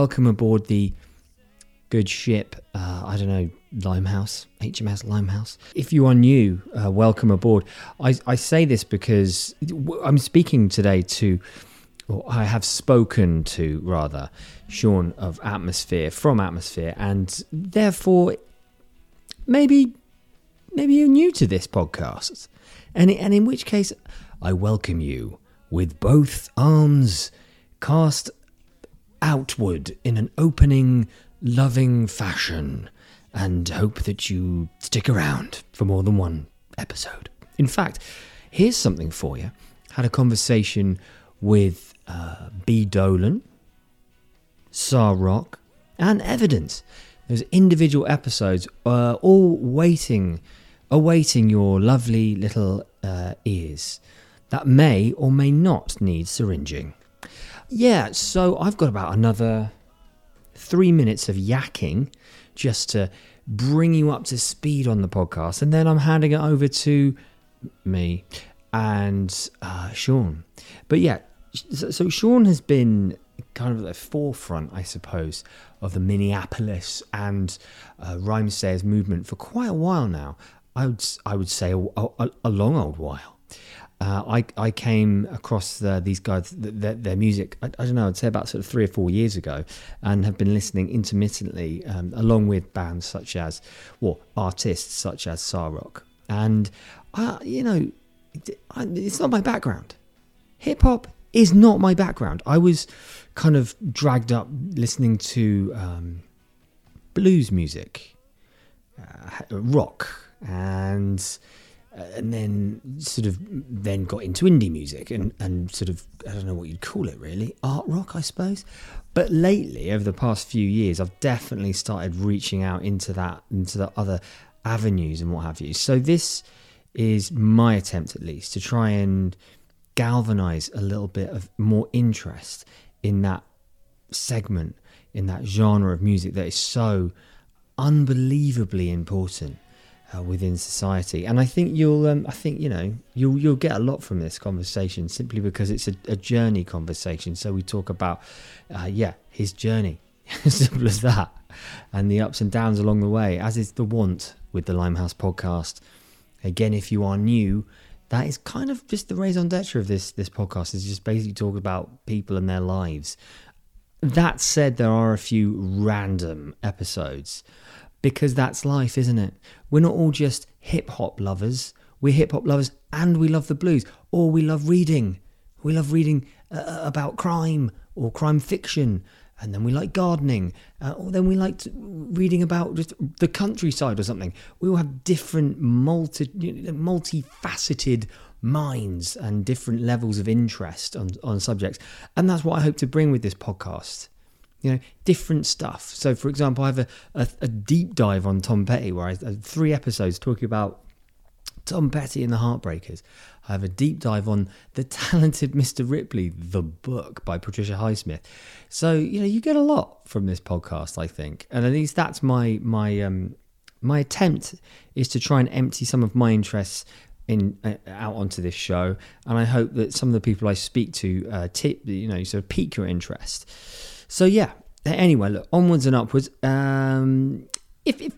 welcome, aboard the good ship. Uh, I don't know, Limehouse, HMS Limehouse. If you are new, uh, welcome aboard. I, I say this because I'm speaking today to, or I have spoken to rather, Sean of Atmosphere from Atmosphere, and therefore, maybe, maybe you're new to this podcast, and and in which case, I welcome you with both arms cast outward in an opening, loving fashion and hope that you stick around for more than one episode. In fact, here's something for you. Had a conversation with uh, B. Dolan, Sa-Roc, and Evidence. Those individual episodes, uh, all waiting, awaiting your lovely little uh, ears that may or may not need syringing. Yeah, so I've got about another three minutes of yakking just to bring you up to speed on the podcast, and then I'm handing it over to me and uh, Sean. But yeah, so Sean has been kind of at the forefront, I suppose, of the Minneapolis and uh, Rhymesayers movement for quite a while now. I would I would say a, a, a long old while uh, I I came across the, these guys their, their music I, I, don't know I'd say about sort of three or four years ago and have been listening intermittently um, along with bands such as well artists such as Sa-Roc and uh, you know it's not my background. Hip hop is not my background. I was kind of dragged up listening to um, blues music uh, rock and and then sort of then got into indie music and, and sort of I don't know what you'd call it really art rock I suppose. But lately over the past few years I've definitely started reaching out into that into the other avenues and what have you. So this is my attempt at least to try and galvanize a little bit of more interest in that segment in that genre of music that is so unbelievably important uh, within society. And I think you'll, um, I think you know, you'll you'll get a lot from this conversation simply because it's a, a journey conversation. So we talk about, uh, yeah, his journey, simple as that, and the ups and downs along the way, as is the want with the Limehouse podcast. Again, if you are new, that is kind of just the raison d'etre of this this podcast. Is just basically talk about people and their lives. That said, there are a few random episodes because that's life, isn't it? We're not all just hip hop lovers. We're hip hop lovers and we love the blues, or we love reading. We love reading uh, uh about crime or crime fiction, and then we like gardening, uh, or then we like reading about just the countryside or something. We all have different, multi, multifaceted minds and different levels of interest on, on subjects, and that's what I hope to bring with this podcast you know, different stuff. So, for example, I have a, a, a deep dive on Tom Petty where I have three episodes talking about Tom Petty and the Heartbreakers. I have a deep dive on The Talented Mr. Ripley, the book by Patricia Highsmith. So, you know, you get a lot from this podcast, I think. And at least that's my my um my attempt is to try and empty some of my interests in uh, out onto this show, and I hope that some of the people I speak to uh, tip, you know, sort of pique your interest. So yeah. Anyway, look, onwards and upwards. Um, if, if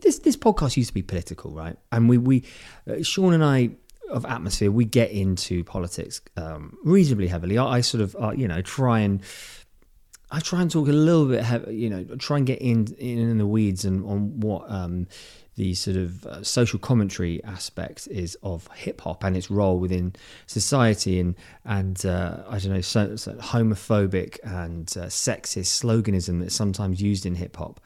this this podcast used to be political, right? And we we uh, Sean and I of atmosphere we get into politics um, reasonably heavily. I, I sort of uh, you know try and I try and talk a little bit, you know, try and get in in the weeds and on what um, the sort of uh, social commentary aspect is of hip hop and its role within society and and uh, I don't know so, so homophobic and uh, sexist sloganism that's sometimes used in hip hop,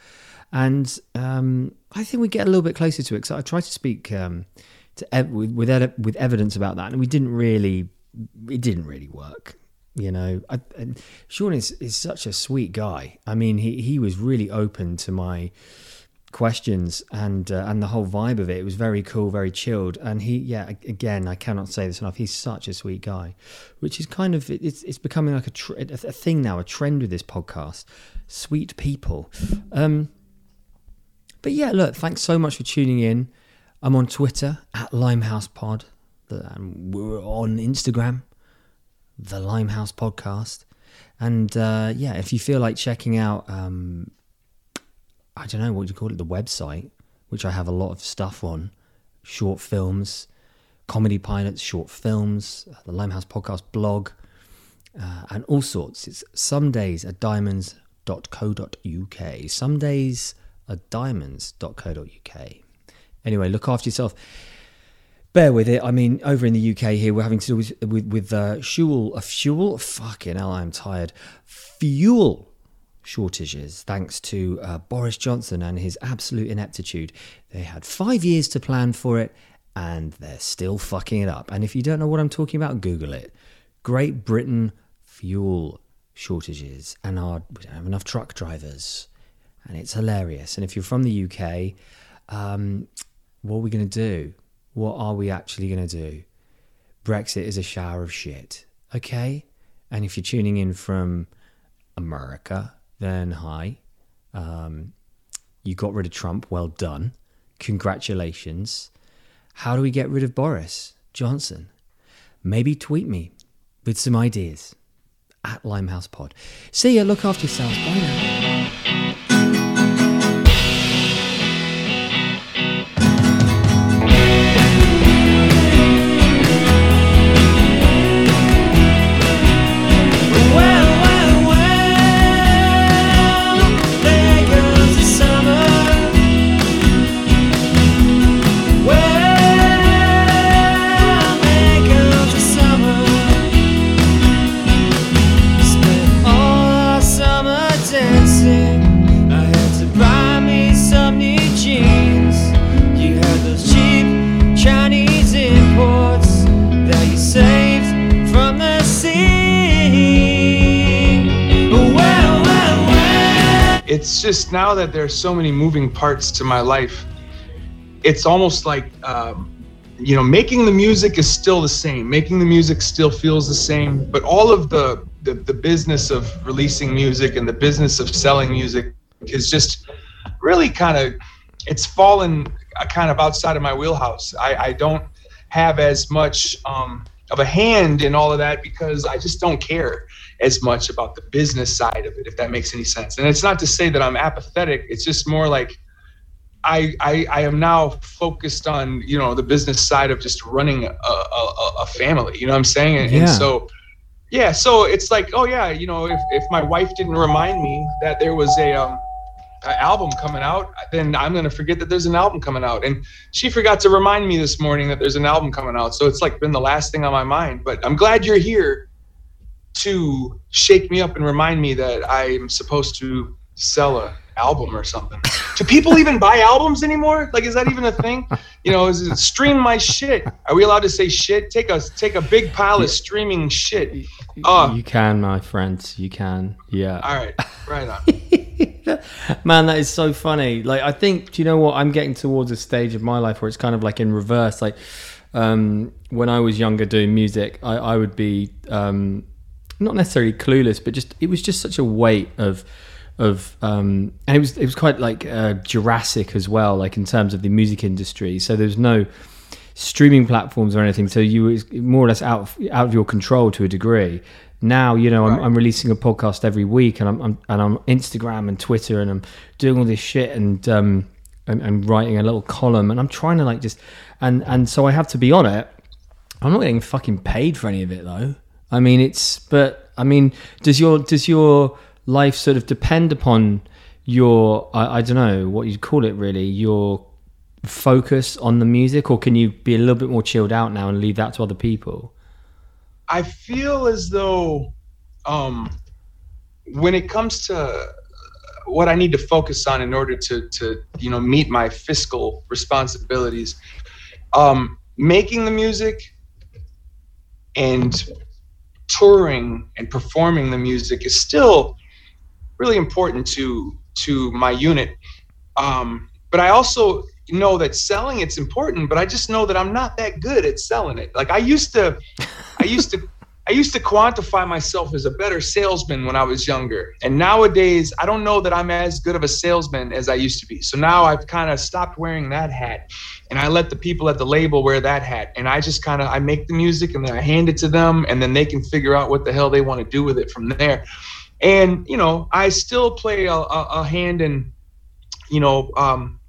and um, I think we get a little bit closer to it. So I try to speak um, to ev- with with, with evidence about that, and we didn't really it didn't really work. You know, I, Sean is, is such a sweet guy. I mean, he, he was really open to my questions and uh, and the whole vibe of it. It was very cool, very chilled. And he, yeah, again, I cannot say this enough. He's such a sweet guy, which is kind of it's it's becoming like a tr- a thing now, a trend with this podcast. Sweet people. Um, but yeah, look, thanks so much for tuning in. I'm on Twitter at Limehouse Pod. And we're on Instagram, the Limehouse Podcast. And uh, yeah, if you feel like checking out, um, I don't know what you call it, the website, which I have a lot of stuff on, short films, comedy pilots, short films, uh, the Limehouse podcast blog, uh, and all sorts. It's some days at diamonds.co.uk. Some days at diamonds.co.uk. Anyway, look after yourself. Bear with it. I mean, over in the UK here, we're having to do with with, with uh, fuel, a fuel. Fucking hell, I'm tired. Fuel shortages, thanks to uh, Boris Johnson and his absolute ineptitude. They had five years to plan for it, and they're still fucking it up. And if you don't know what I'm talking about, Google it. Great Britain fuel shortages, and our we don't have enough truck drivers, and it's hilarious. And if you're from the UK, um, what are we going to do? What are we actually going to do? Brexit is a shower of shit, okay? And if you're tuning in from America, then hi. Um, you got rid of Trump. Well done. Congratulations. How do we get rid of Boris Johnson? Maybe tweet me with some ideas at Limehouse Pod. See ya. Look after yourselves. Bye now. Now that there's so many moving parts to my life it's almost like um, you know making the music is still the same. Making the music still feels the same but all of the the, the business of releasing music and the business of selling music is just really kind of it's fallen kind of outside of my wheelhouse. I, I don't have as much um, of a hand in all of that because i just don't care as much about the business side of it, if that makes any sense. And it's not to say that I'm apathetic. It's just more like I I, I am now focused on you know the business side of just running a, a, a family. You know what I'm saying? And, Yeah. and so yeah, so it's like oh yeah, you know if, if my wife didn't remind me that there was a um album coming out, then I'm gonna forget that there's an album coming out. And she forgot to remind me this morning that there's an album coming out. So it's like been the last thing on my mind. But I'm glad you're here to shake me up and remind me that I'm supposed to sell a album or something. Do people even buy albums anymore? Like, is that even a thing? You know, is it stream my shit? Are we allowed to say shit? Take a take a big pile of streaming shit. Uh, you can, my friends. You can. Yeah. all right, right on. Man, that is so funny. Like, I think, do you know what? I'm getting towards a stage of my life where it's kind of like in reverse. Like, um, when I was younger doing music, I, I would be um, not necessarily clueless, but just it was just such a weight of of um, and it was it was quite like uh, Jurassic as well, like in terms of the music industry. So there's no streaming platforms or anything, so you were more or less out of, out of your control to a degree. Now you know I'm, Right. I'm releasing a podcast every week, and I'm, I'm and I'm on Instagram and Twitter, and I'm doing all this shit and um and, and writing a little column, and I'm trying to like just and and so I have to be on it. I'm not getting fucking paid for any of it though. I mean, it's but I mean, does your does your life sort of depend upon your I, I don't know what you'd call it really your focus on the music, or can you be a little bit more chilled out now and leave that to other people? I feel as though um, when it comes to what I need to focus on in order to to you know meet my fiscal responsibilities, um, making the music and touring and performing the music is still really important to to my unit. Um, but I also know that selling it's important, but I just know that I'm not that good at selling it. Like I used to I used to I used to quantify myself as a better salesman when I was younger. And nowadays, I don't know that I'm as good of a salesman as I used to be. So now I've kind of stopped wearing that hat and I let the people at the label wear that hat. And I just kind of I make the music and then I hand it to them and then they can figure out what the hell they want to do with it from there. And, you know, I still play a, a, a hand in, you know, um,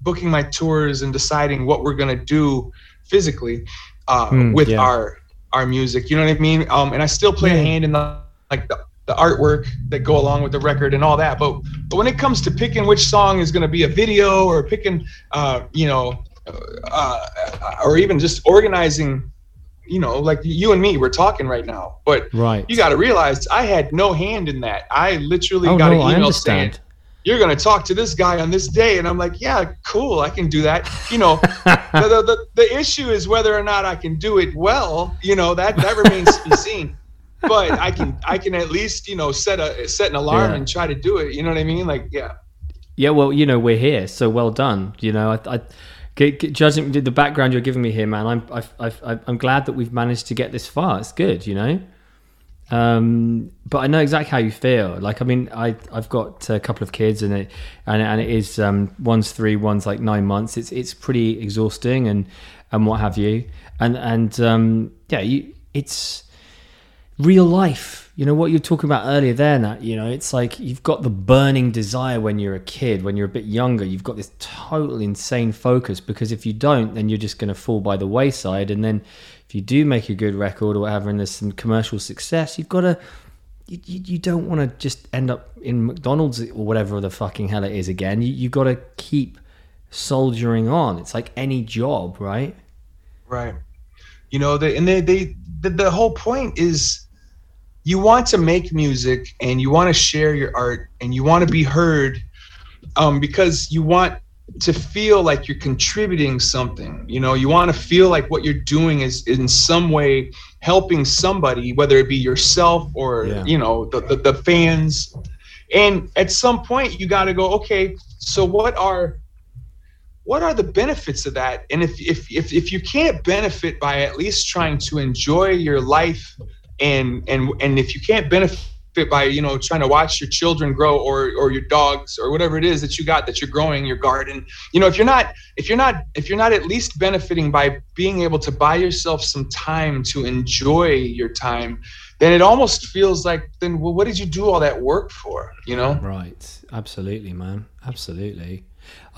booking my tours and deciding what we're going to do physically uh, Mm, with yeah. our our music. You know what I mean? Um, and I still play a hand in the like the, the artwork that go along with the record and all that. But but when it comes to picking which song is going to be a video or picking, uh, you know, uh, or even just organizing, you know, like you and me, we're talking right now. But Right. you got to realize I had no hand in that. I literally oh got no, an email saying. You're going to talk to this guy on this day and i'm like yeah cool i can do that you know the, the, the, issue is whether or not i can do it well you know that that remains to be seen but i can i can at least you know set a set an alarm Yeah. and try to do it you know what i mean like yeah Yeah, well, you know, we're here, so well done. You know, I, I g- g- judging the background you're giving me here, man, I'm, I, I, I'm glad that we've managed to get this far. It's good, you know. Um, but I know exactly how you feel. Like, I mean, I, I've got a couple of kids, and it, and, and it is um, one's three, one's like nine months. It's, it's pretty exhausting, and, and what have you. And, and um, yeah, you, it's real life. You know what you're talking about earlier there, Nat. You know, it's like you've got the burning desire when you're a kid, when you're a bit younger. You've got this total insane focus because if you don't, then you're just going to fall by the wayside. And then if you do make a good record or whatever, and there's some commercial success, you've got to. You, you, you don't want to just end up in McDonald's or whatever the fucking hell it is again. You you got to keep soldiering on. It's like any job, right? right you know the, and they, they the, the whole point is you want to make music and you want to share your art and you want to be heard um, because you want to feel like you're contributing something you know? You want to feel like what you're doing is in some way helping somebody whether it be yourself or Yeah. you know the, the, the fans. And at some point you got to go okay so what are what are the benefits of that? And if, if if if you can't benefit by at least trying to enjoy your life and and and if you can't benefit by you know trying to watch your children grow or or your dogs or whatever it is that you got that you're growing your garden you know if you're not if you're not if you're not at least benefiting by being able to buy yourself some time to enjoy your time then it almost feels like then well what did you do all that work for you know Right. Absolutely, man. Absolutely.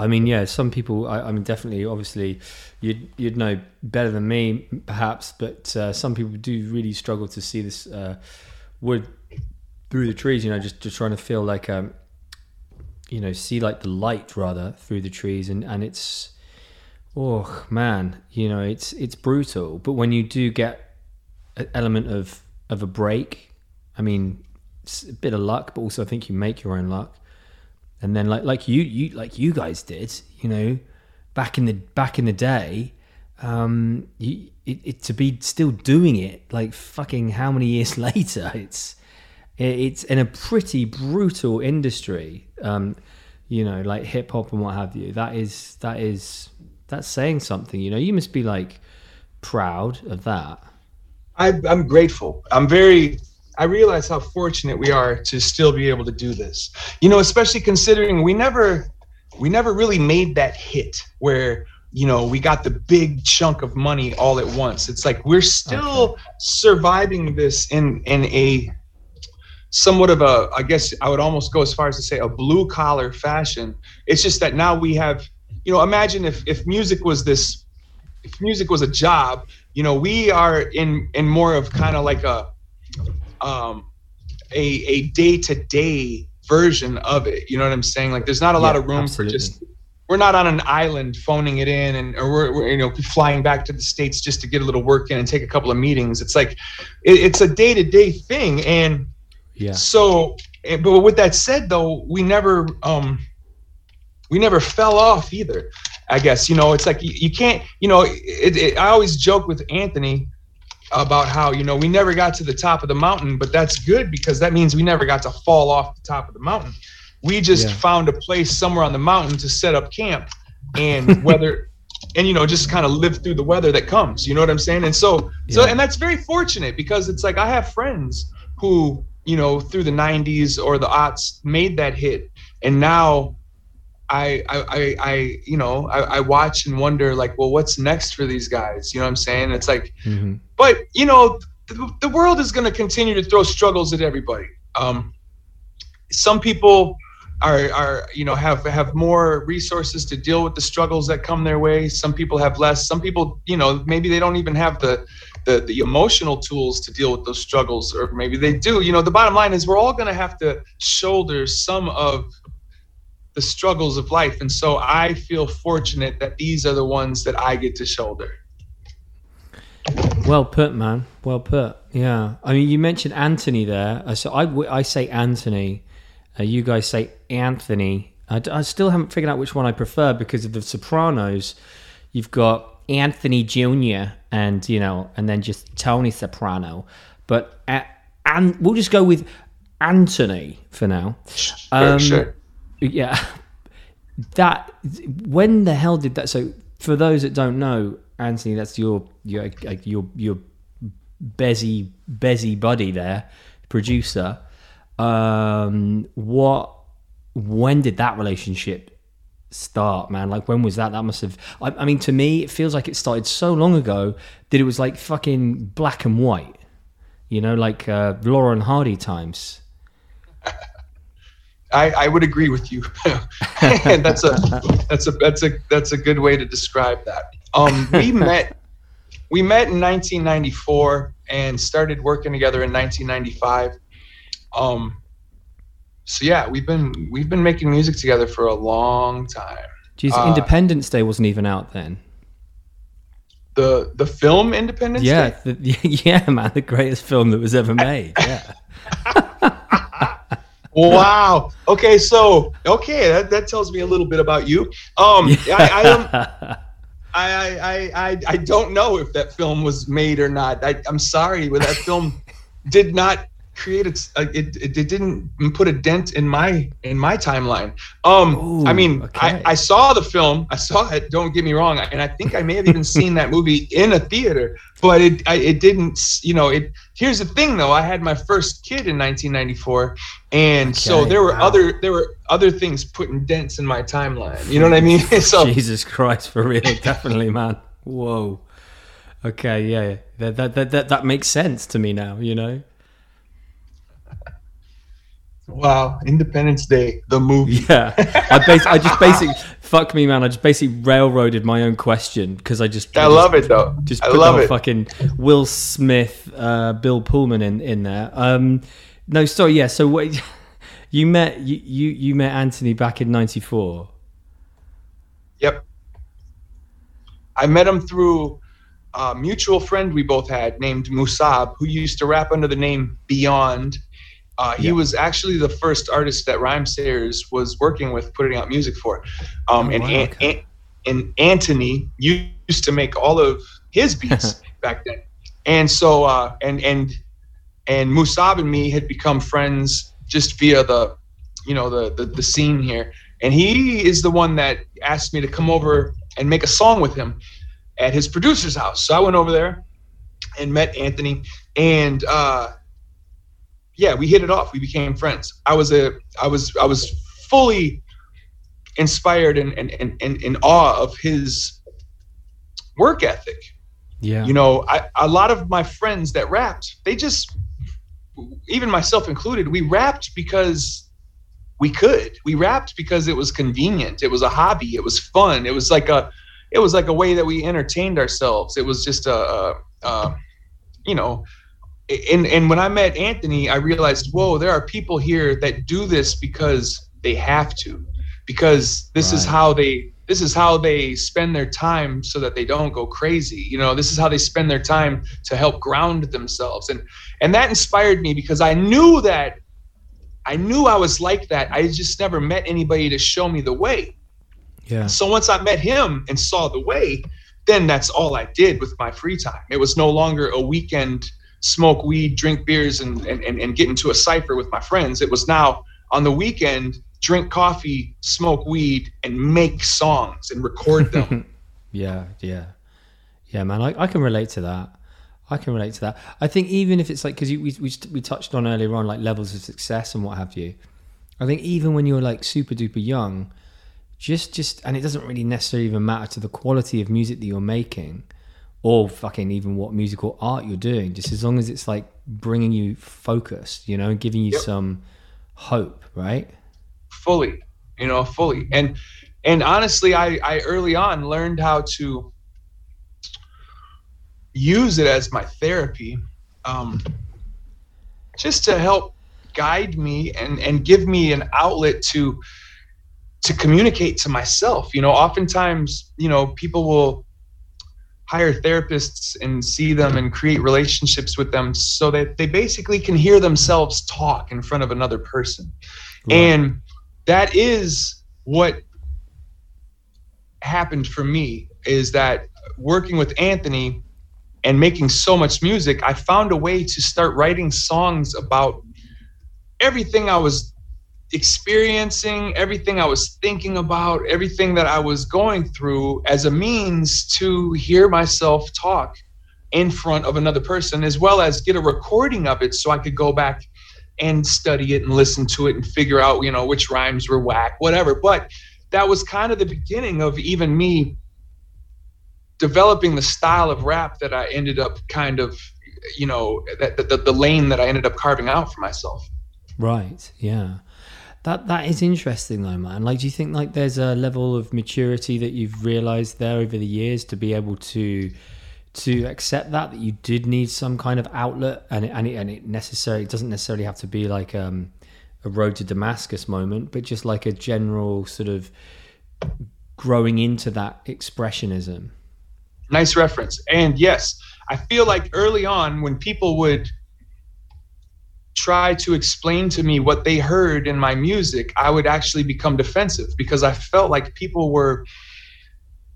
I mean, yeah, some people, I, I mean, definitely, obviously, you'd, you'd know better than me, perhaps, but uh, some people do really struggle to see this uh, wood through the trees, you know, just, just trying to feel like, um, you know, see like the light rather through the trees. And, and it's, oh, man, you know, it's, it's brutal. But when you do get an element of, of a break, I mean, it's a bit of luck, but also I think you make your own luck. And then like like you you like you guys did, you know, back in the back in the day, um, you, it, it to be still doing it like fucking how many years later? It's it- it's in a pretty brutal industry, um, you know, like hip hop and what have you. That is that is that's saying something. You know, you must be like proud of that. I, I'm grateful. I'm very. I realize how fortunate we are to still be able to do this. You know, especially considering we never, we never really made that hit where you know we got the big chunk of money all at once. It's like we're still surviving this in in a somewhat of a i guess i would almost go as far as to say a blue collar fashion it's just that now we have you know imagine if if music was this if music was a job you know we are in in more of kind of like a um a a day-to-day version of it you know what i'm saying like there's not a lot of room absolutely. for just we're not on an island phoning it in and or we're, we're you know flying back to the states just to get a little work in and take a couple of meetings it's like it, it's a day-to-day thing and Yeah. so, eh, but with that said, though, we never, um, we never fell off either. I guess you know, it's like you, you can't, you know, it, it, I always joke with Anthony about how you know we never got to the top of the mountain, but that's good because that means we never got to fall off the top of the mountain. We just Yeah. found a place somewhere on the mountain to set up camp, and whether and you know just kind of live through the weather that comes you know what i'm saying and so so and that's very fortunate because it's like i have friends who you know through the 90s or the aughts made that hit and now I, I, I, you know, I, I watch and wonder like, well, what's next for these guys? You know what I'm saying? It's like, Mhm. but you know, the, the world is going to continue to throw struggles at everybody. Um, some people are, are, you know, have have more resources to deal with the struggles that come their way. Some people have less. Some people, you know, maybe they don't even have the the, the emotional tools to deal with those struggles, or maybe they do. You know, the bottom line is we're all going to have to shoulder some of the struggles of life, and so I feel fortunate that these are the ones that I get to shoulder. Well put, man. Well put. Yeah. I mean, you mentioned Anthony there. Uh, So I, I say Anthony. Uh, you guys say Anthony. I still haven't figured out which one I prefer because of the Sopranos. You've got Anthony Jr. and you know, and then just Tony Soprano. But a- and we'll just go with Anthony for now. Sure, Um, sure. Yeah. That when the hell did that? So for those that don't know, Anthony, that's your your your your Bezzy Bezzy buddy there, producer. Um, what? When did that relationship start, man? Like when was that? That must have. I, I mean, to me, it feels like it started so long ago that it was like fucking black and white. You know, like uh, Laurel and Hardy times. I, I would agree with you. and that's a that's a that's a that's a good way to describe that. Um, we met we met in 1994 and started working together in 1995. Um, so yeah, we've been we've been making music together for a long time. Jeez, Uh, Independence Day wasn't even out then. The the film Independence Yeah, Day. the, yeah, man, the greatest film that was ever made. Yeah, Wow. Okay, so okay, that, that tells me a little bit about you. Um, I, I am I, I, I, I- I don't know if that film was made or not. I, I'm sorry, but that film did not create its. Uh, it, it, it didn't put a dent in my in my timeline. Um, Ooh, I mean, okay. I, I saw the film. I saw it. Don't get me wrong, and I think I may have even seen that movie in a theater. But it I, it didn't. You know, it. Here's the thing, though. I had my first kid in 1994, and so there were wow. other there were other things putting dents in my timeline. You know what I mean? so Jesus Christ, for real, definitely, man. Whoa. Okay, yeah, that that, that that that makes sense to me now. You know. Wow, Independence Day, the movie. Yeah, I bas- I just basically fuck me, man. I just basically railroaded my own question because I just I just- love it though. Just I put love it. fucking Will Smith, uh, Bill Pullman in in there. Um, no, sorry, yeah. So what? You met you you, you met Anthony back in '94. Yep. I met him through a mutual friend we both had named Musab, who used to rap under the name Beyond. Uh, he Yeah. was actually the first artist that Rhymesayers was working with, putting out music for. Um, Oh, and, wow, An- okay. An- and Anthony used to make all of his beats back then. And so, uh, and and and Musab and me had become friends just via the, you know, the, the the scene here. And he is the one that asked me to come over and make a song with him at his producer's house. So I went over there and met Anthony, and uh, yeah, we hit it off. We became friends. I was a, I was, I was fully inspired and and and, and in awe of his work ethic Yeah. you know I, a lot of my friends that rapped they just even myself included we rapped because we could we rapped because it was convenient it was a hobby it was fun it was like a it was like a way that we entertained ourselves it was just a, a, a you know and and when i met anthony i realized whoa there are people here that do this because they have to because this is how they this is how they spend their time so that they don't go crazy. You know this is how they spend their time to help ground themselves. And and that inspired me because i knew that i knew i was like that. I just never met anybody to show me the way. Yeah. so once i met him and saw the way then that's all i did with my free time. It was no longer a weekend smoke weed drink beers and and, and, get into a cipher with my friends it was now on the weekend drink coffee smoke weed and make songs and record them Yeah, yeah, yeah, man. I, I can relate to that. I can relate to that. I think even if it's like because we, we we touched on earlier on like levels of success and what have you. I think even when you're like super duper young, just just and it doesn't really necessarily even matter to the quality of music that you're making, or fucking even what musical art you're doing. Just as long as it's like bringing you focused, you know, giving you Yep. some hope, right? fully you know fully and and honestly i i early on learned how to use it as my therapy um just to help guide me and and give me an outlet to to communicate to myself you know oftentimes you know people will hire therapists and see them and create relationships with them so that they basically can hear themselves talk in front of another person Right. and that is what happened for me is that working with Anthony and making so much music, I found a way to start writing songs about everything I was experiencing, everything I was thinking about, everything that I was going through as a means to hear myself talk in front of another person, as well as get a recording of it so I could go back and study it and listen to it and figure out, you know, which rhymes were whack, whatever. But that was kind of the beginning of even me developing the style of rap that I ended up kind of, you know, that the, the lane that I ended up carving out for myself. Right. Yeah. That that is interesting though, man. Like, do you think like there's a level of maturity that you've realized there over the years to be able to to accept that that you did need some kind of outlet, and it, and it, and it necessarily it doesn't necessarily have to be like um, a road to Damascus moment, but just like a general sort of growing into that expressionism. Nice reference. And yes, I feel like early on when people would try to explain to me what they heard in my music, I would actually become defensive because I felt like people were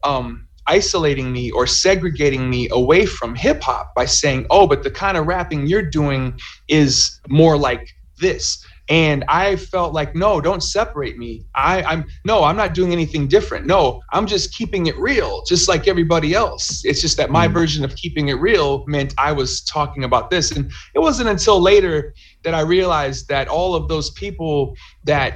um, isolating me or segregating me away from hip hop by saying, oh, but the kind of rapping you're doing is more like this. And I felt like, no, don't separate me. I, I'm no, I'm not doing anything different. No, I'm just keeping it real, just like everybody else. It's just that my Mm. version of keeping it real meant I was talking about this. And it wasn't until later that I realized that all of those people that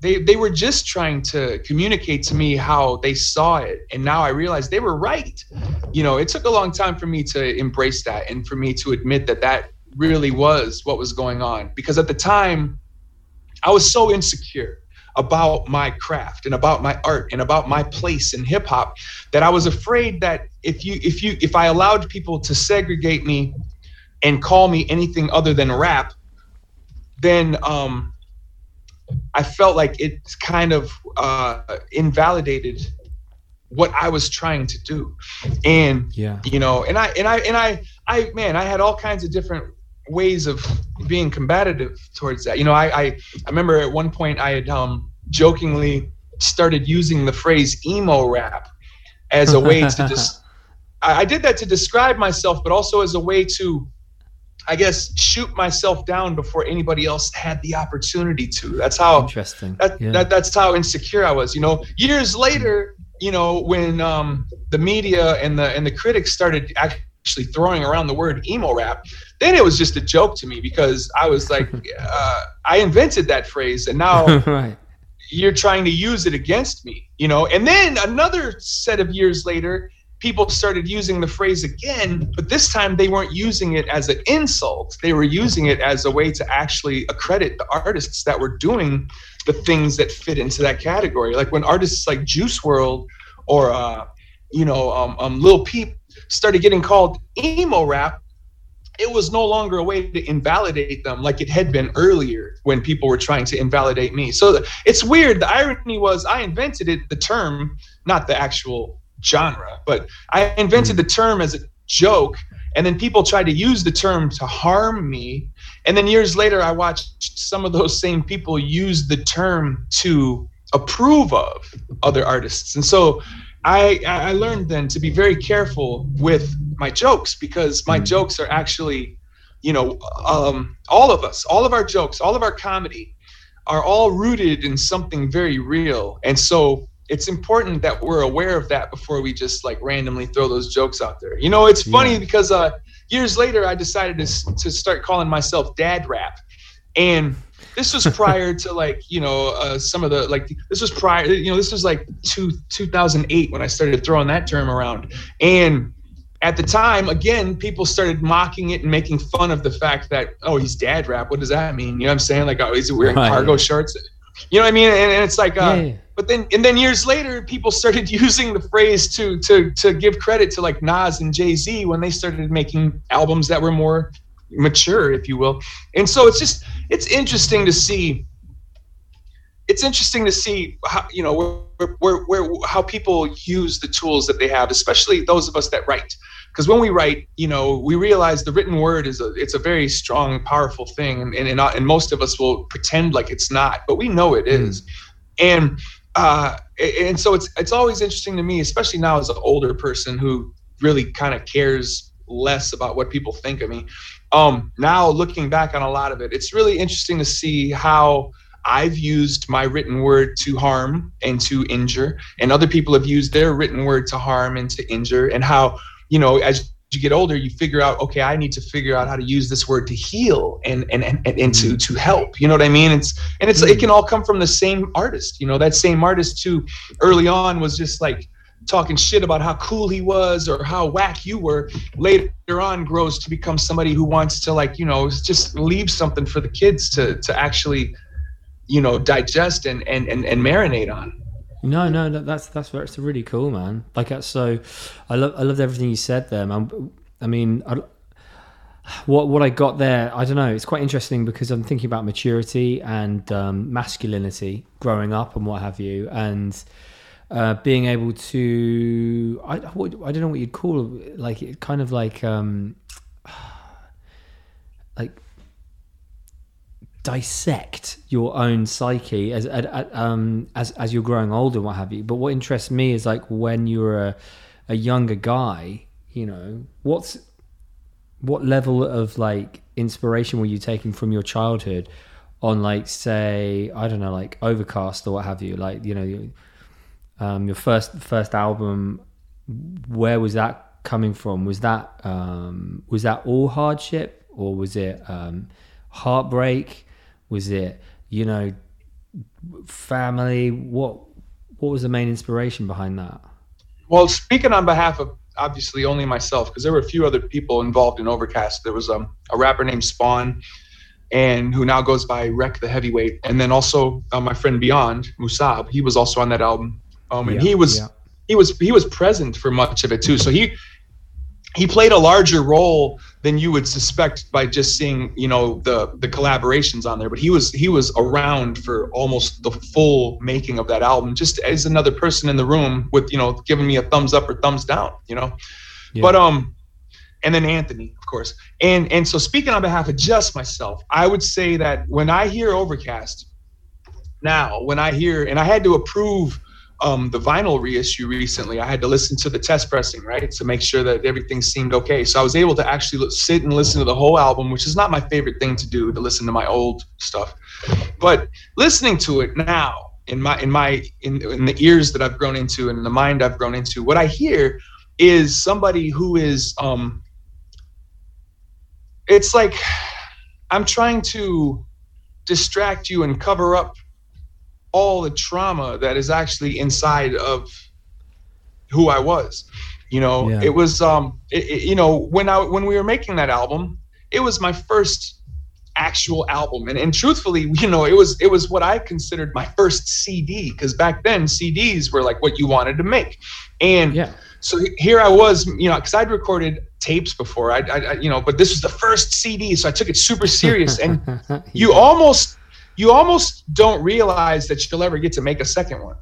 they they were just trying to communicate to me how they saw it and now i realized they were right you know it took a long time for me to embrace that and for me to admit that that really was what was going on because at the time i was so insecure about my craft and about my art and about my place in hip hop that i was afraid that if you if you if i allowed people to segregate me and call me anything other than rap then um I felt like it kind of uh, invalidated what I was trying to do, and Yeah. you know, and I and I and I I man, I had all kinds of different ways of being combative towards that. You know, I I, I remember at one point I had um, jokingly started using the phrase emo rap as a way to just. I I did that to describe myself, but also as a way to I guess shoot myself down before anybody else had the opportunity to. That's how Interesting. that, yeah. that that's how insecure I was. You know, years later, you know, when um, the media and the and the critics started actually throwing around the word emo rap, then it was just a joke to me because I was like, uh, I invented that phrase, and now right. you're trying to use it against me, you know. And then another set of years later, people started using the phrase again, but this time they weren't using it as an insult. They were using it as a way to actually accredit the artists that were doing the things that fit into that category. Like when artists like Juice WRLD or uh, you know, um, um, Lil Peep started getting called emo rap, it was no longer a way to invalidate them like it had been earlier when people were trying to invalidate me. So it's weird. The irony was I invented it, the term, not the actual genre, but I invented the term as a joke. And then people tried to use the term to harm me. And then years later, I watched some of those same people use the term to approve of other artists. And so I, I learned then to be very careful with my jokes because my jokes are actually, you know, um, all of us, all of our jokes, all of our comedy are all rooted in something very real. And so it's important that we're aware of that before we just like randomly throw those jokes out there. You know, it's funny Yeah. because uh, years later I decided to to start calling myself Dad Rap, and this was prior to like you know uh, some of the like this was prior you know this was like two 2008 when I started throwing that term around, and at the time again people started mocking it and making fun of the fact that oh he's Dad Rap. What does that mean? You know what I'm saying? Like oh he's wearing Right. cargo shorts? You know what I mean? And, and it's like uh, Yeah, yeah. but then and then years later people started using the phrase to to to give credit to like Nas and Jay-Z when they started making albums that were more mature if you will. And so it's just it's interesting to see it's interesting to see how you know where, where, where how people use the tools that they have especially those of us that write. Because when we write you know we realize the written word is a it's a very strong powerful thing and and, and, most of us will pretend like it's not but we know it is. And uh and so it's it's always interesting to me especially now as an older person who really kind of cares less about what people think of me um now looking back on a lot of it it's really interesting to see how I've used my written word to harm and to injure, and other people have used their written word to harm and to injure, and how, you know, as you get older, you figure out, okay, I need to figure out how to use this word to heal and and and, and, to to help. You know what I mean? It's and it's it can all come from the same artist. You know, that same artist who early on was just like talking shit about how cool he was or how whack you were later on grows to become somebody who wants to like you know just leave something for the kids to to actually you know digest and and and, and marinate on No, no, no, that's that's that's really cool, man. Like that's so, I love I loved everything you said there, man. I mean, I, what what I got there, I don't know. It's quite interesting because I'm thinking about maturity and um, masculinity growing up and what have you, and uh, being able to I, I don't know what you'd call it, like kind of like um, like dissect your own psyche as um as as you're growing older what have you. But what interests me is like when you're a, a younger guy you know what's what level of like inspiration were you taking from your childhood on like say i don't know like overcast or what have you? Like you know um your first first album where was that coming from? Was that um was that all hardship or was it um heartbreak? Was it you know family? What what was the main inspiration behind that? Well speaking on behalf of obviously only myself because there were a few other people involved in overcast. There was um, a rapper named spawn and who now goes by wreck the heavyweight and then also uh, my friend beyond musab. He was also on that album um, and Yeah, he was yeah. he was he was present for much of it too so he he played a larger role than you would suspect by just seeing you know the the collaborations on there but he was he was around for almost the full making of that album just as another person in the room with you know giving me a thumbs up or thumbs down you know Yeah. but um and then anthony of course and and so speaking on behalf of just myself i would say that when i hear overcast now when i hear and i had to approve um, the vinyl reissue recently, I had to listen to the test pressing, right, to make sure that everything seemed okay. So I was able to actually sit and listen to the whole album, which is not my favorite thing to do, to listen to my old stuff. But listening to it now, in my in my in, in the ears that I've grown into and the mind I've grown into, what I hear is somebody who is um, it's like I'm trying to distract you and cover up all the trauma that is actually inside of who I was. You know, Yeah. it was um it, it- you know, when I when we were making that album, it was my first actual album and, and truthfully you know it was it was what i considered my first cd because back then cds were like what you wanted to make and yeah so here I was, you know, because I'd recorded tapes before, I, I, I, you know, but this was the first CD, so I took it super serious. And you almost, you almost don't realize that you'll ever get to make a second one.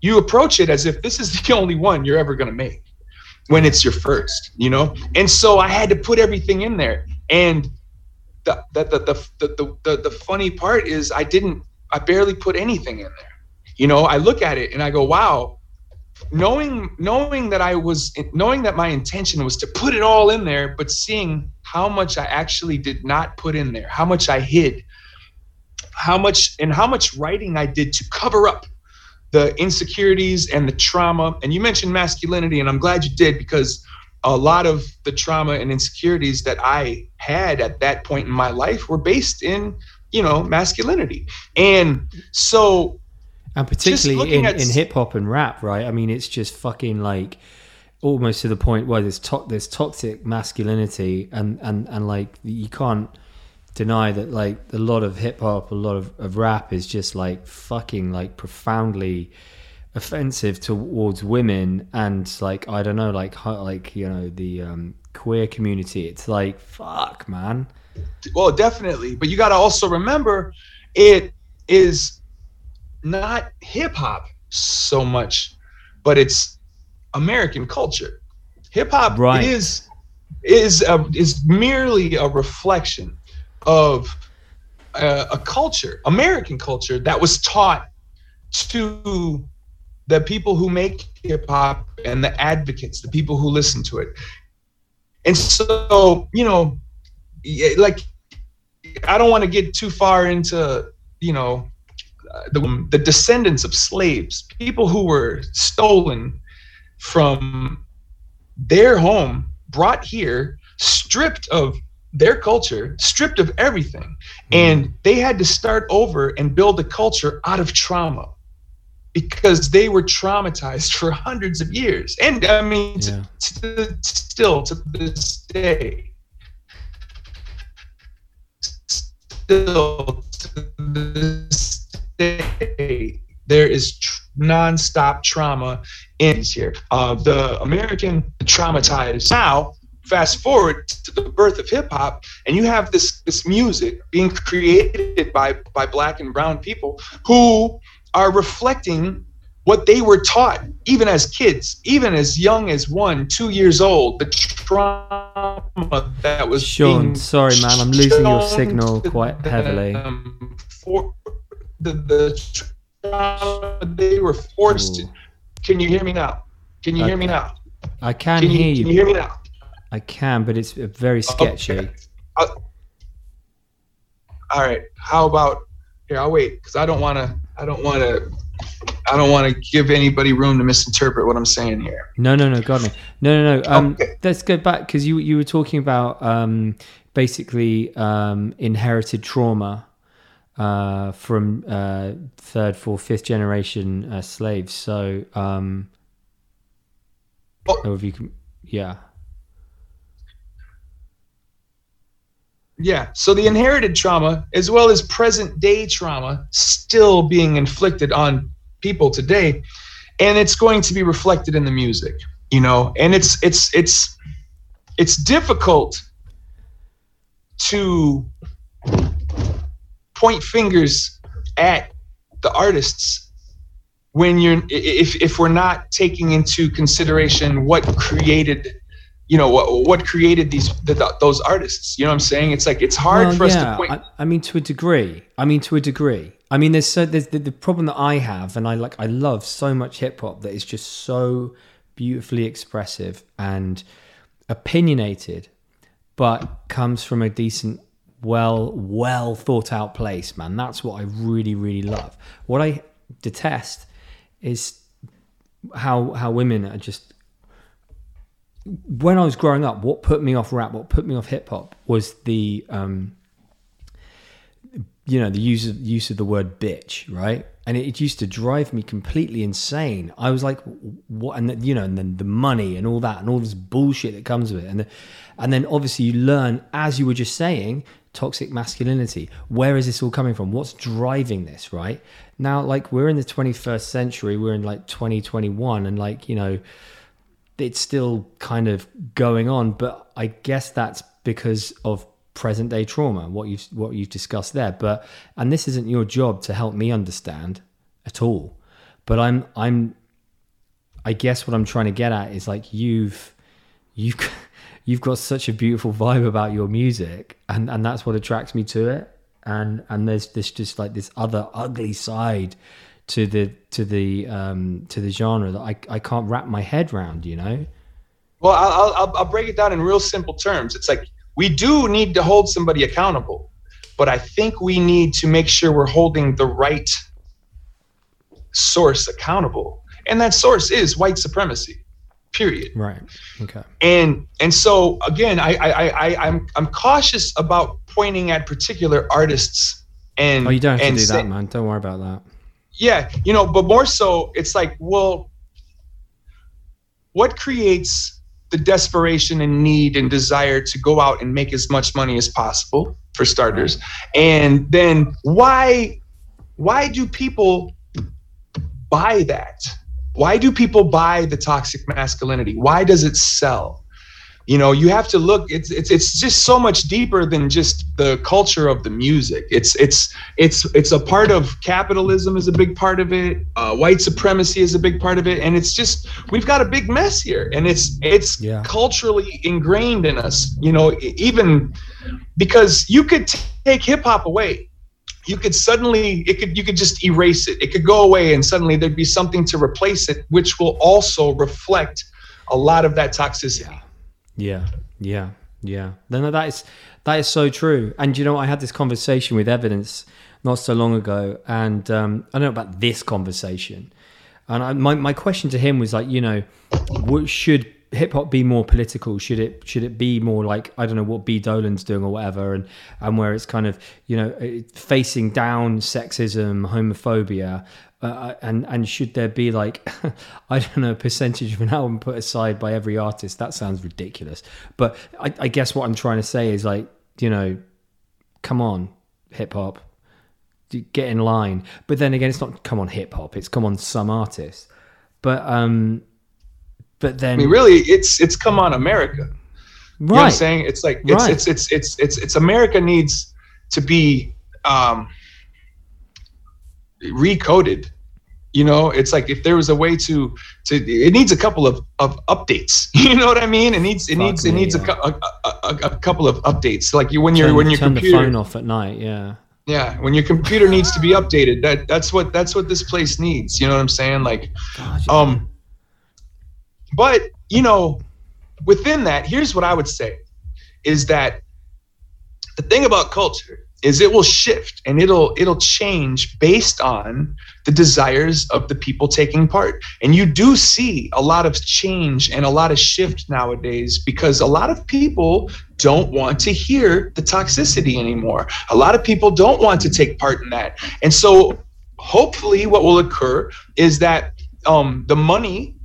You approach it as if this is the only one you're ever gonna make, when it's your first, you know. And so I had to put everything in there. And the the the the the, the, the, the funny part is I didn't, I barely put anything in there. You know, I look at it and I go, wow knowing knowing that I was knowing that my intention was to put it all in there, but seeing how much I actually did not put in there, how much I hid, how much and how much writing I did to cover up the insecurities and the trauma. And you mentioned masculinity, and I'm glad you did because a lot of the trauma and insecurities that I had at that point in my life were based in, you know, masculinity. And so and particularly in, at in hip hop and rap, right? I mean, it's just fucking like almost to the point where there's to- there's toxic masculinity, and and and like you can't deny that like a lot of hip hop, a lot of, of rap is just like fucking like profoundly offensive towards women and like I don't know, like how- like you know the um, queer community. It's like fuck, man. well definitely but you got to also remember it is not hip hop so much but it's american culture hip hop Right. is is a, is merely a reflection of a, a culture american culture that was taught to the people who make hip hop and the advocates the people who listen to it. And so you know like I don't want to get too far into you know uh, the the descendants of slaves, people who were stolen from their home, brought here, stripped of their culture, stripped of everything, and they had to start over and build a culture out of trauma because they were traumatized for hundreds of years, and I mean, Yeah. t- still to this day still to this day, there is tr- nonstop trauma in here. Uh, the American traumatized. Now, fast forward to the birth of hip hop, and you have this this music being created by by black and brown people who are reflecting what they were taught even as kids even as young as one two years old the trauma that was Sean, sorry, man, I'm losing your signal quite heavily. for the, the trauma they were forced to. Can you hear me now? Can you hear me now? I can, can you, hear can you. you hear me now I can, but it's very sketchy. Okay. Uh, all right how about here i'll wait because i don't want to i don't want to i don't want to give anybody room to misinterpret what i'm saying here No, no, no, God, no, no, no, no. Um, Okay. Let's go back because you you were talking about um, basically um, inherited trauma uh, from uh, third, fourth, fifth generation uh, slaves. So, um, Oh. if you can, yeah, Yeah. So the inherited trauma, as well as present day trauma, still being inflicted on people today, and it's going to be reflected in the music, you know. And it's it's it's it's difficult to point fingers at the artists when you're if if we're not taking into consideration what created you know what what created these the, those artists you know what i'm saying it's like it's hard Well, for us yeah, to point I, I mean, to a degree. I mean, to a degree. I mean, there's so there's the, the problem that I have, and I like I love so much hip hop that is just so beautifully expressive and opinionated, but comes from a decent, well, well thought out place. Man, that's what I really, really love. What I detest is how how women are just when I was growing up, what put me off rap, what put me off hip hop was the, um, you know, the use of use of the word bitch, right? And it, it used to drive me completely insane. I was like, what? And then, you know, and then the money and all that, and all this bullshit that comes with it, and the, and then obviously you learn, as you were just saying, toxic masculinity. Where is this all coming from? What's driving this, right? Now, like we're in the 21st century, we're in like 2021, and like you know it's still kind of going on, but I guess that's because of present day trauma, what you've what you've discussed there. But and this isn't your job to help me understand at all. But I'm I'm I guess what I'm trying to get at is like you've you've you've got such a beautiful vibe about your music and and that's what attracts me to it. And and there's this just like this other ugly side to the to the um to the genre that I, I can't wrap my head around you know well I'll, I'll i'll break it down in real simple terms it's like we do need to hold somebody accountable but i think we need to make sure we're holding the right source accountable and that source is white supremacy period Right. Okay. and and so again i i i i'm i'm cautious about pointing at particular artists and Oh, you don't have and to do say- that, man. Don't worry about that. Yeah you know but more so it's like well what creates the desperation and need and desire to go out and make as much money as possible for starters? And then why why do people buy that? Why do people buy the toxic masculinity? Why does it sell you know you have to look it's it's it's just so much deeper than just the culture of the music. It's it's it's it's a part of capitalism is a big part of it. Uh, white supremacy is a big part of it. And it's just we've got a big mess here. And it's it's Yeah. culturally ingrained in us you know even because you could t- take hip hop away. You could suddenly it could you could just erase it. It could go away and suddenly there'd be something to replace it which will also reflect a lot of that toxicity. Yeah, yeah, yeah. Yeah. Then that is that is so true. And you know, I had this conversation with Evidence not so long ago, and um, I don't know about this conversation. And I, my my question to him was like, you know, what, should hip hop be more political? Should it should it be more like I don't know what B Dolan's doing or whatever, and and where it's kind of you know facing down sexism, homophobia, uh, and and should there be like I don't know a percentage of an album put aside by every artist? That sounds ridiculous. But I, I guess what I'm trying to say is like you know, come on, hip hop, get in line. But then again, it's not come on hip hop. It's come on some artists. But um, but then i mean really it's it's come on america you know what i'm saying it's like it's Right. it's, it's it's it's it's america needs to be um recoded you know it's like if there was a way to to it needs a couple of of updates you know what i mean it needs it Fuck needs it needs a, yeah. a, a, a, a couple of updates like you when you're when your turn the phone off at night. Yeah, yeah when your computer needs to be updated that that's what that's what this place needs you know what i'm saying like God, yeah. um but you know within that here's what i would say is that the thing about culture is it will shift and it'll it'll change based on the desires of the people taking part. And you do see a lot of change and a lot of shift nowadays because a lot of people don't want to hear the toxicity anymore. A lot of people don't want to take part in that. And so hopefully what will occur is that um, the money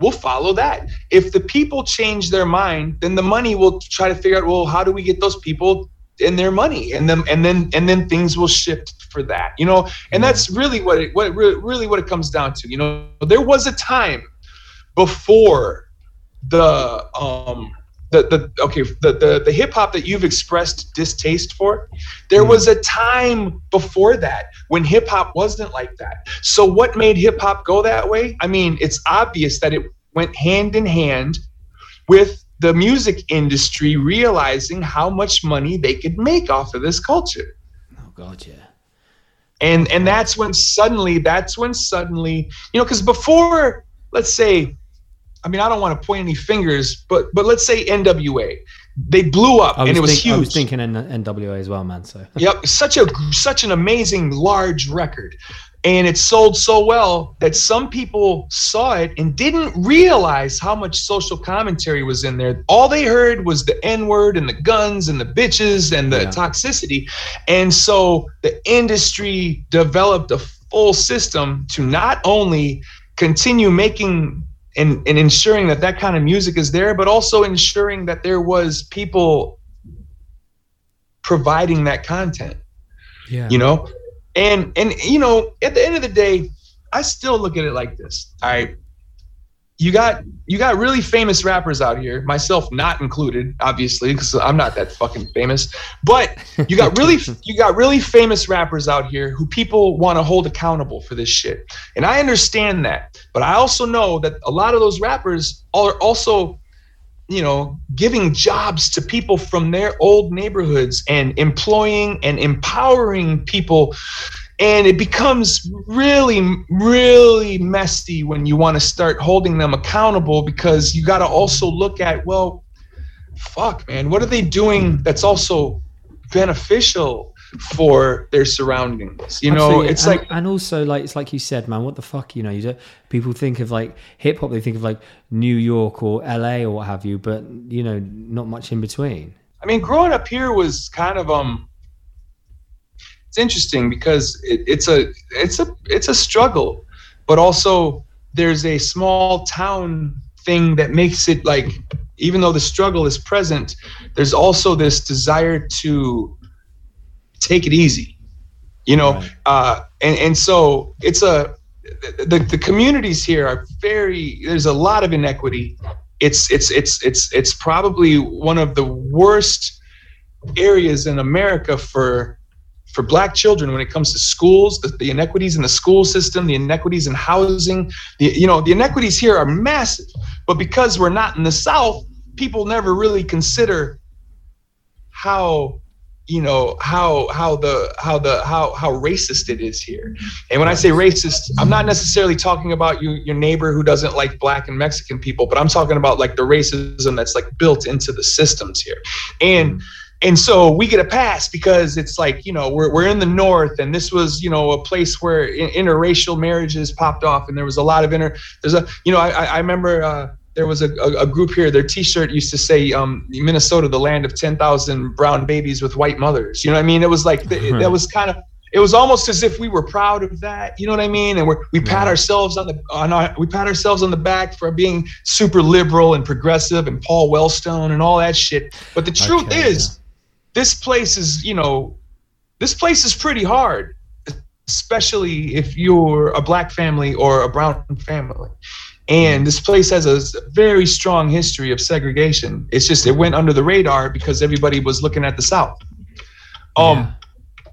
will follow that. If the people change their mind then the money will try to figure out well how do we get those people in their money and then and then and then things will shift for that you know? And that's really what it what it really, really what it comes down to you know? There was a time before the um the, the okay the, the the hip hop that you've expressed distaste for there Mhm. was a time before that when hip hop wasn't like that. So what made hip hop go that way? I mean it's obvious that it went hand in hand with the music industry realizing how much money they could make off of this culture oh God, yeah. and and that's when suddenly that's when suddenly you know because before let's say i mean i don't want to point any fingers but but let's say nwa they blew up and it was think- huge I was thinking N- NWA as well, man. So yep such a such an amazing large record and it sold so well that some people saw it and didn't realize how much social commentary was in there. All they heard was the n-word and the guns and the bitches and the Yeah. toxicity. And so the industry developed a full system to not only continue making and, and ensuring that that kind of music is there but also ensuring that there was people providing that content. Yeah, you know and and you know at the end of the day i still look at it like this all right? You got you got really famous rappers out here myself not included obviously because i'm not that fucking famous. But you got really you got really famous rappers out here who people want to hold accountable for this shit. And i understand that. But i also know that a lot of those rappers are also you know giving jobs to people from their old neighborhoods and employing and empowering people. And it becomes really really messy when you want to start holding them accountable because you got to also look at well fuck man what are they doing that's also beneficial for their surroundings. You know, it's and, like and also like it's like you said, man. What the fuck, you know? You don't, people think of like hip hop, they think of like New York or LA or what have you, but you know, not much in between. I mean, growing up here was kind of um it's interesting because it, it's a it's a it's a struggle, but also there's a small town thing that makes it like even though the struggle is present, there's also this desire to take it easy, you know, Right. uh, and and so it's a the the communities here are very there's a lot of inequity. It's it's it's it's it's probably one of the worst areas in America for for black children when it comes to schools the, the inequities in the school system the inequities in housing the you know the inequities here are massive but because we're not in the south people never really consider how you know how how the how the how how racist it is here. And when i say racist i'm not necessarily talking about you your neighbor who doesn't like black and mexican people but i'm talking about like the racism that's like built into the systems here. And and so we get a pass because it's like you know we're, we're in the north and this was you know a place where interracial marriages popped off and there was a lot of inter there's a you know i i remember uh there was a, a, a group here their t-shirt used to say um minnesota the land of 10000 brown babies with white mothers. You know what i mean? It was like th- that was kind of it was almost as if we were proud of that you know what i mean? And we're, we pat Yeah. ourselves on the on our, we pat ourselves on the back for being super liberal and progressive and paul wellstone and all that shit. But the truth Okay, is this place is you know this place is pretty hard especially if you're a black family or a brown family and this place has a very strong history of segregation. It's just it went under the radar because everybody was looking at the south. Um Yeah.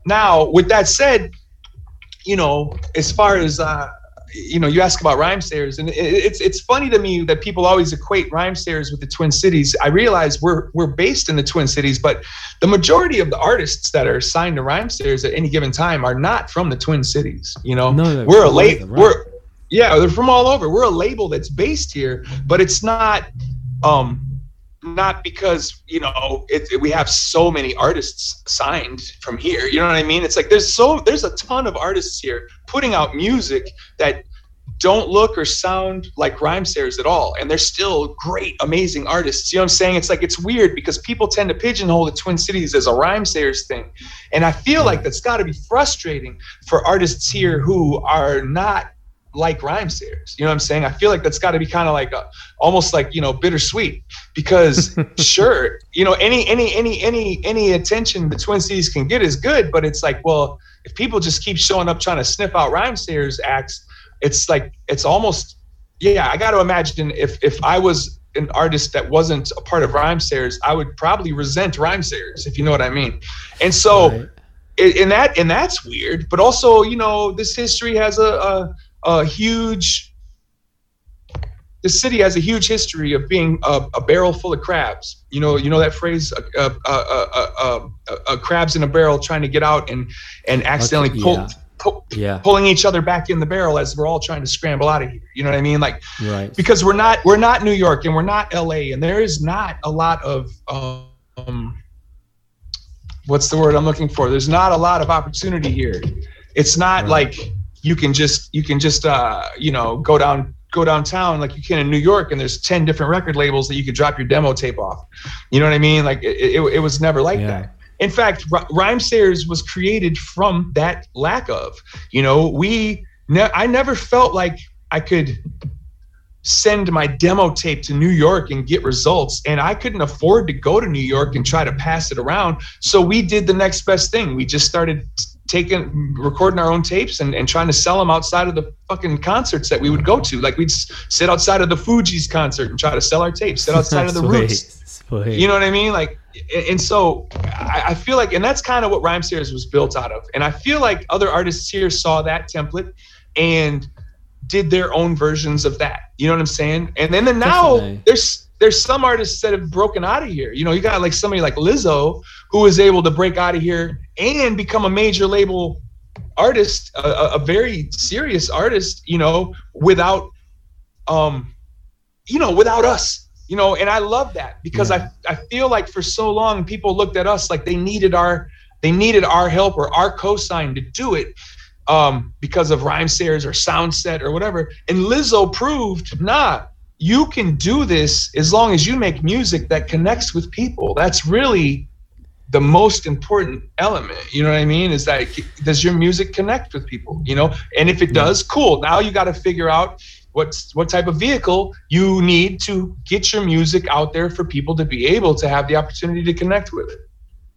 now with that said you know as far as uh you know you ask about Rhymesayers and it's it's funny to me that people always equate Rhymesayers with the twin cities. I realize we're we're based in the twin cities but the majority of the artists that are signed to Rhymesayers at any given time are not from the twin cities you know? No, we're a late we're yeah they're from all over. We're a label that's based here but it's not um not because you know it, it- we have so many artists signed from here. You know what i mean? It's like there's so there's a ton of artists here putting out music that don't look or sound like Rhymesayers at all. And they're still great amazing artists. You know what i'm saying? It's like it's weird because people tend to pigeonhole the twin cities as a Rhymesayers thing. And i feel like that's got to be frustrating for artists here who are not like Rhymesayers you know what i'm saying? I feel like that's got to be kind of like a almost like you know bittersweet because sure you know any any any any any attention the twin cities can get is good but it's like well if people just keep showing up trying to sniff out Rhymesayers acts it's like it's almost yeah i got to imagine if if i was an artist that wasn't a part of Rhymesayers i would probably resent Rhymesayers if you know what i mean. And so Right. and that and that's weird but also you know this history has a a, a huge the city has a huge history of being a, a barrel full of crabs you know you know that phrase uh, uh, uh, crabs in a barrel trying to get out and and accidentally Okay, pull, yeah. pull Yeah. pulling each other back in the barrel as we're all trying to scramble out of here you know what i mean like Right. because we're not we're not New York and we're not LA and there is not a lot of um what's the word I'm looking for there's not a lot of opportunity here it's not Right. like you can just you can just uh you know go down go downtown like you can in New York and there's 10 different record labels that you could drop your demo tape off. You know what I mean? Like it, it, it was never like Yeah. that. In fact R- Rhymesayers was created from that lack of you know? We ne- i never felt like i could send my demo tape to new york and get results and i couldn't afford to go to new york and try to pass it around. So we did the next best thing. We just started taking recording our own tapes and, and trying to sell them outside of the fucking concerts that we would go to like we'd sit outside of the Fugees concert and try to sell our tapes sit outside of the roots you know what I mean? Like, and so I, I feel like, and that's kind of what Rhymesayers was built out of. And I feel like other artists here saw that template and did their own versions of that. You know what I'm saying? And then, then now Definitely. there's there's some artists that have broken out of here. You know, you got like somebody like Lizzo who was able to break out of here and become a major label artist, a, a, very serious artist. You know, without um, you know, without us, you know, and I love that because Yeah. I I feel like for so long people looked at us like they needed our they needed our help or our cosign to do it um, because of rhyme Rhymesayers or Soundset or whatever. And Lizzo proved, nah, you can do this as long as you make music that connects with people. That's really the most important element. You know what I mean? Is that does your music connect with people? You know, and if it does, cool. Now you got to figure out what's what type of vehicle you need to get your music out there for people to be able to have the opportunity to connect with it.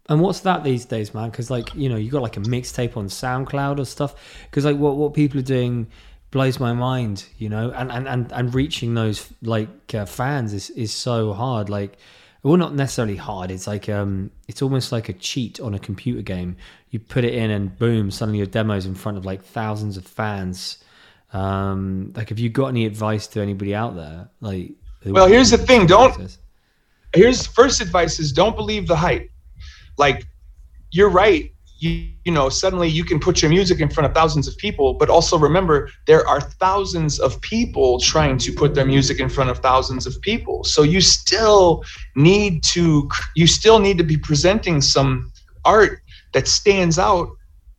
And what's that these days, man? Because like you know, you got like a mixtape on SoundCloud or stuff. Because like what what people are doing blows my mind, you know. And and and, and reaching those like uh, fans is is so hard. Like, well, not necessarily hard. It's like um, it's almost like a cheat on a computer game. You put it in, and boom, suddenly your demo's in front of like thousands of fans. Um, like, have you got any advice to anybody out there? Like, well, here's the thing. Don't. Here's first advice: is don't believe the hype like you're right you, you know suddenly you can put your music in front of thousands of people but also remember there are thousands of people trying to put their music in front of thousands of people. So you still need to you still need to be presenting some art that stands out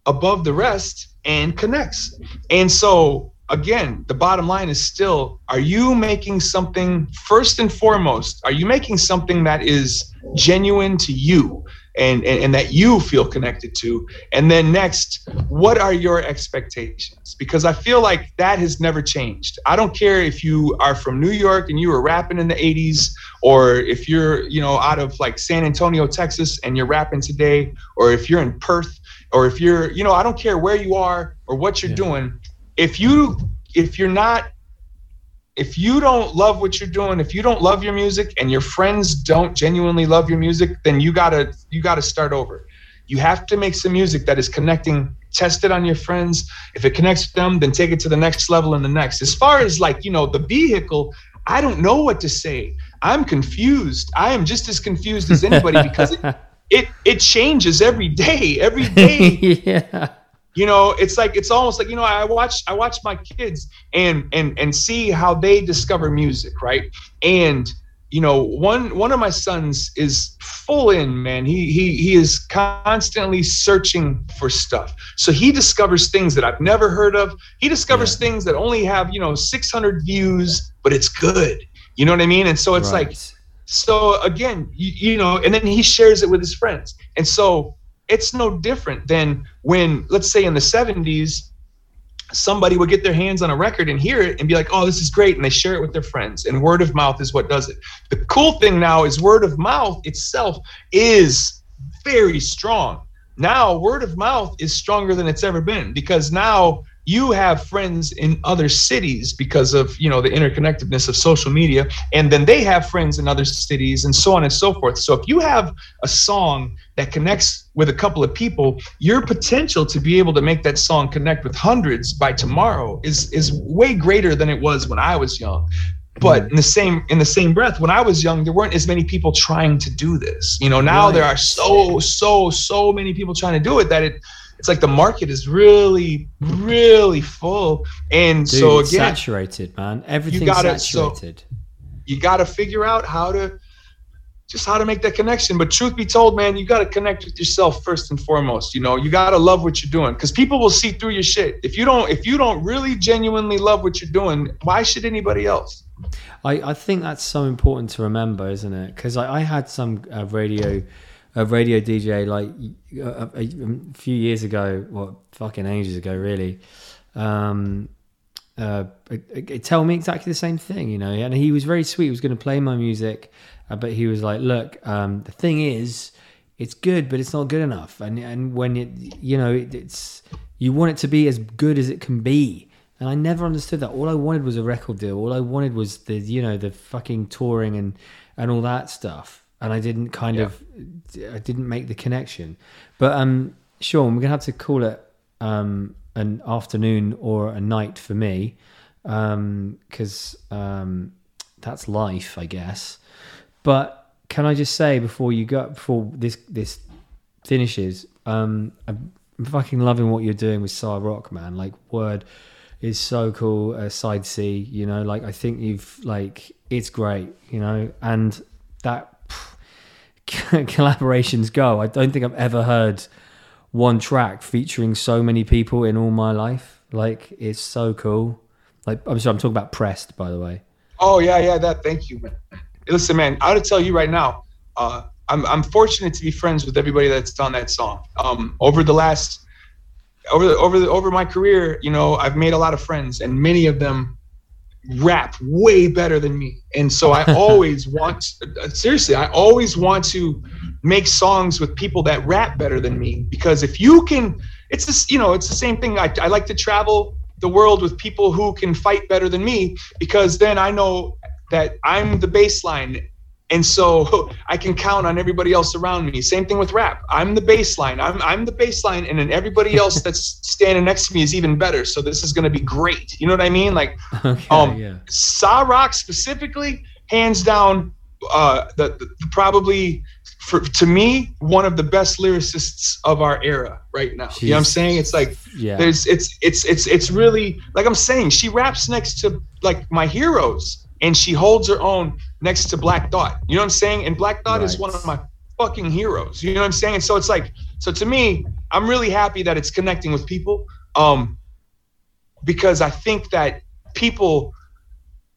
above the rest and connects. And so again the bottom line is still are you making something first and foremost are you making something that is genuine to you and, and, and that you feel connected to. And then next what are your expectations? Because i feel like that has never changed. I don't care if you are from new york and you were rapping in the 80s or if you're you know out of like san antonio texas and you're rapping today or if you're in perth or if you're you know i don't care where you are or what you're yeah. doing. If you if you're not if you don't love what you're doing, if you don't love your music and your friends don't genuinely love your music, then you gotta you gotta start over. You have to make some music that is connecting, test it on your friends. If it connects with them, then take it to the next level and the next. As far as like, you know, the vehicle, I don't know what to say. I'm confused. I am just as confused as anybody because it, it it changes every day. Every day. yeah you know it's like it's almost like you know i watch i watch my kids and and and see how they discover music right? And you know one one of my sons is full in man. He he he is constantly searching for stuff. So he discovers things that i've never heard of. He discovers yeah. things that only have you know 600 views but it's good. You know what i mean? And so it's right. like so again you, you know and then he shares it with his friends. And so it's no different than when, let's say, in the 70s, somebody would get their hands on a record and hear it and be like, oh, this is great. And they share it with their friends. And word of mouth is what does it. The cool thing now is word of mouth itself is very strong. Now, word of mouth is stronger than it's ever been because now you have friends in other cities because of you know the interconnectedness of social media and then they have friends in other cities and so on and so forth. So if you have a song that connects with a couple of people your potential to be able to make that song connect with hundreds by tomorrow is is way greater than it was when i was young. But in the same in the same breath when i was young there weren't as many people trying to do this. You know now right. there are so so so many people trying to do it that it it's like the market is really, really full. And Dude, so again, saturated, man. Everything's you gotta, saturated. So you got to figure out how to just how to make that connection. But truth be told, man, you got to connect with yourself first and foremost. You know, you got to love what you're doing because people will see through your shit. If you don't, if you don't really genuinely love what you're doing, why should anybody else? I, I think that's so important to remember, isn't it? Because I, I had some uh, radio a radio DJ like a, a, few years ago, well, fucking ages ago, really. Um, uh, tell me exactly the same thing, you know. And he was very sweet. He was going to play my music, uh, but he was like, "Look, um, the thing is, it's good, but it's not good enough. And and when it, you know, it, it's you want it to be as good as it can be." And I never understood that. All I wanted was a record deal. All I wanted was the, you know, the fucking touring and and all that stuff and I didn't kind yeah. of I didn't make the connection. But um, Sean, we're gonna have to call it um, an afternoon or a night for me because um, um, that's life, I guess. But can I just say before you go before this this finishes, um, I'm fucking loving what you're doing with Sa-Roc, man. Like word is so cool. Uh, Side C, you know, like I think you've like it's great, you know, and that collaborations go. I don't think I've ever heard one track featuring so many people in all my life. Like it's so cool. Like I'm sorry, I'm talking about Pressed, by the way. Oh yeah, yeah. That. Thank you, man. Listen, man. I gotta tell you right now. Uh, I'm I'm fortunate to be friends with everybody that's done that song. Um, over the last, over the over the over my career, you know, I've made a lot of friends, and many of them rap way better than me. And so I always want, seriously, I always want to make songs with people that rap better than me because if you can, it's this, you know, it's the same thing. I, I like to travel the world with people who can fight better than me because then I know that I'm the baseline and so I can count on everybody else around me. Same thing with rap. I'm the baseline. I'm I'm the baseline, and then everybody else that's standing next to me is even better. So this is gonna be great. You know what I mean? Like, Okay, um, yeah. Sa-Roc specifically, hands down, uh, the, the probably for to me one of the best lyricists of our era right now. You know what I'm saying? It's like Yeah. there's it's it's it's it's really like I'm saying she raps next to like my heroes and she holds her own next to Black Thought. You know what I'm saying? And Black Thought is one of my fucking heroes. You know what I'm saying? And so it's like so to me, I'm really happy that it's connecting with people um because I think that people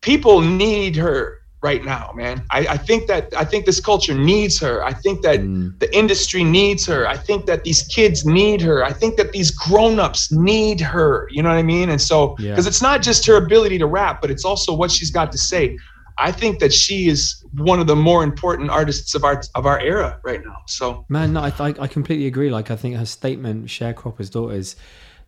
people need her right now, man. I, I think that I think this culture needs her. I think that Mm. the industry needs her. I think that these kids need her. I think that these grown-ups need her. You know what I mean? And so Yeah. because it's not just her ability to rap, but it's also what she's got to say. I think that she is one of the more important artists of our of our era right now. So Man, no, I, I I completely agree. Like I think her statement, "Sharecropper's Daughters,"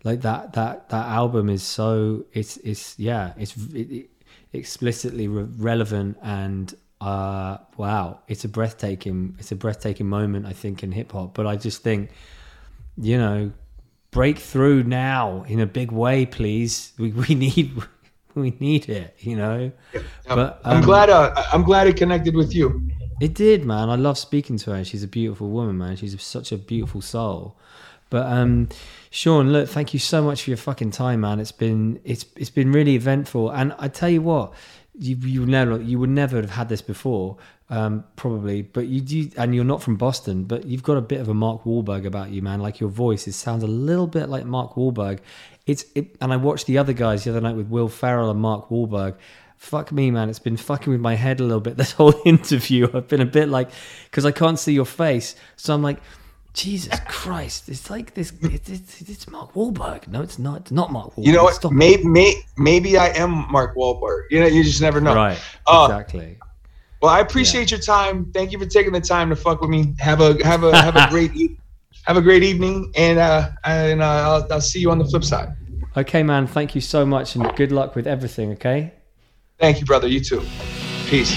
like that that that album is so it's it's yeah it's it, it, explicitly re- relevant and uh wow it's a breathtaking it's a breathtaking moment I think in hip hop. But I just think you know break through now in a big way, please. We we need we need it. You know. um, But, I'm um, glad uh, I'm glad it connected with you. It did, man. I love speaking to her. She's a beautiful woman, man. She's such a beautiful soul. But um, Sean, look, thank you so much for your fucking time, man. It's been it's it's been really eventful, and I tell you what, you you never you would never have had this before, um, probably. But you do, and you're not from Boston, but you've got a bit of a Mark Wahlberg about you, man. Like your voice, it sounds a little bit like Mark Wahlberg. It's it, and I watched the other guys the other night with Will Ferrell and Mark Wahlberg fuck me, man. It's been fucking with my head a little bit this whole interview. I've been a bit like, because I can't see your face. So I'm like, Jesus Christ. It's like this. It's, it's, it's Mark Wahlberg. No, it's not. It's not Mark Wahlberg. You know what? Stop. Maybe, may, maybe I am Mark Wahlberg. You know, you just never know. Right. Uh, exactly. Well, I appreciate your time. Thank you for taking the time to fuck with me. Have a have a have a great e- have a great evening, and uh, and uh, I'll, I'll see you on the flip side. Okay, man. Thank you so much and good luck with everything, okay? Thank you, brother. You too. Peace.